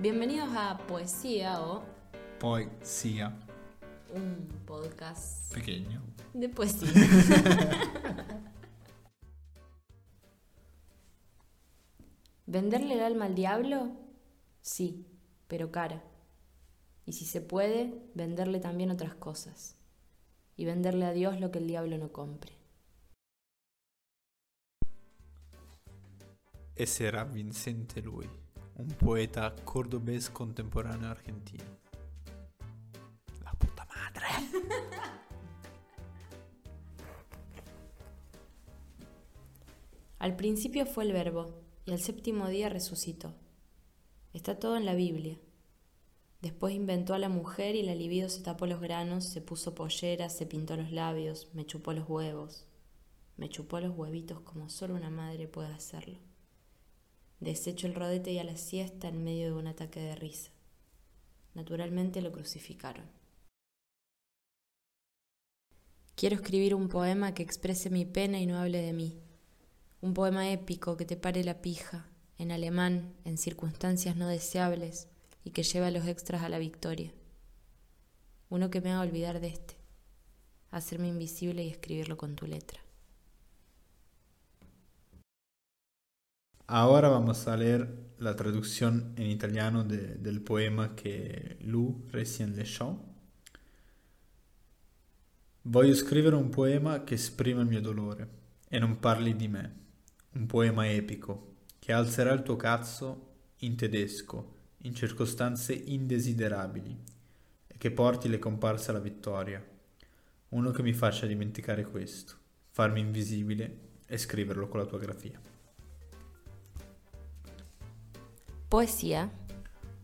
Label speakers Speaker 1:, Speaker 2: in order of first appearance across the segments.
Speaker 1: Bienvenidos a Poesía o
Speaker 2: Poi sia
Speaker 1: un podcast
Speaker 2: pequeño.
Speaker 1: de poesía. ¿Venderle el alma al diablo? Sí, pero cara. Y si se puede, venderle también otras cosas. Y venderle a Dios lo que el diablo no compre.
Speaker 2: Ese era Vincente Lui, un poeta cordobés contemporaneo argentino. La puta madre.
Speaker 1: Al principio fue el verbo, y al séptimo día resucitó. Está todo en la Biblia. Después inventó a la mujer y la libido se tapó los granos, se puso pollera, se pintó los labios, me chupó los huevos. Me chupó los huevitos como solo una madre puede hacerlo. Deshecho el rodete y a la siesta en medio de un ataque de risa. Naturalmente lo crucificaron. Quiero escribir un poema que exprese mi pena y no hable de mí. Un poema épico que te pare la pija, en alemán, en circunstancias no deseables, y que lleve a los extras a la victoria. Uno que me haga olvidar de este, hacerme invisible y escribirlo con tu letra.
Speaker 2: Ahora vamos a leer la traducción en italiano de- del poema che Lu recién leyó. Voglio scrivere un poema che esprima il mio dolore e non parli di me. Un poema epico che alzerà il tuo cazzo in tedesco in circostanze indesiderabili e che porti le comparse alla vittoria. Uno che mi faccia dimenticare questo, farmi invisibile e scriverlo con la tua grafia.
Speaker 1: Poesía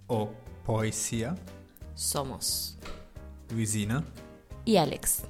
Speaker 2: o poesía
Speaker 1: somos.
Speaker 2: Luisina
Speaker 1: Y Alex.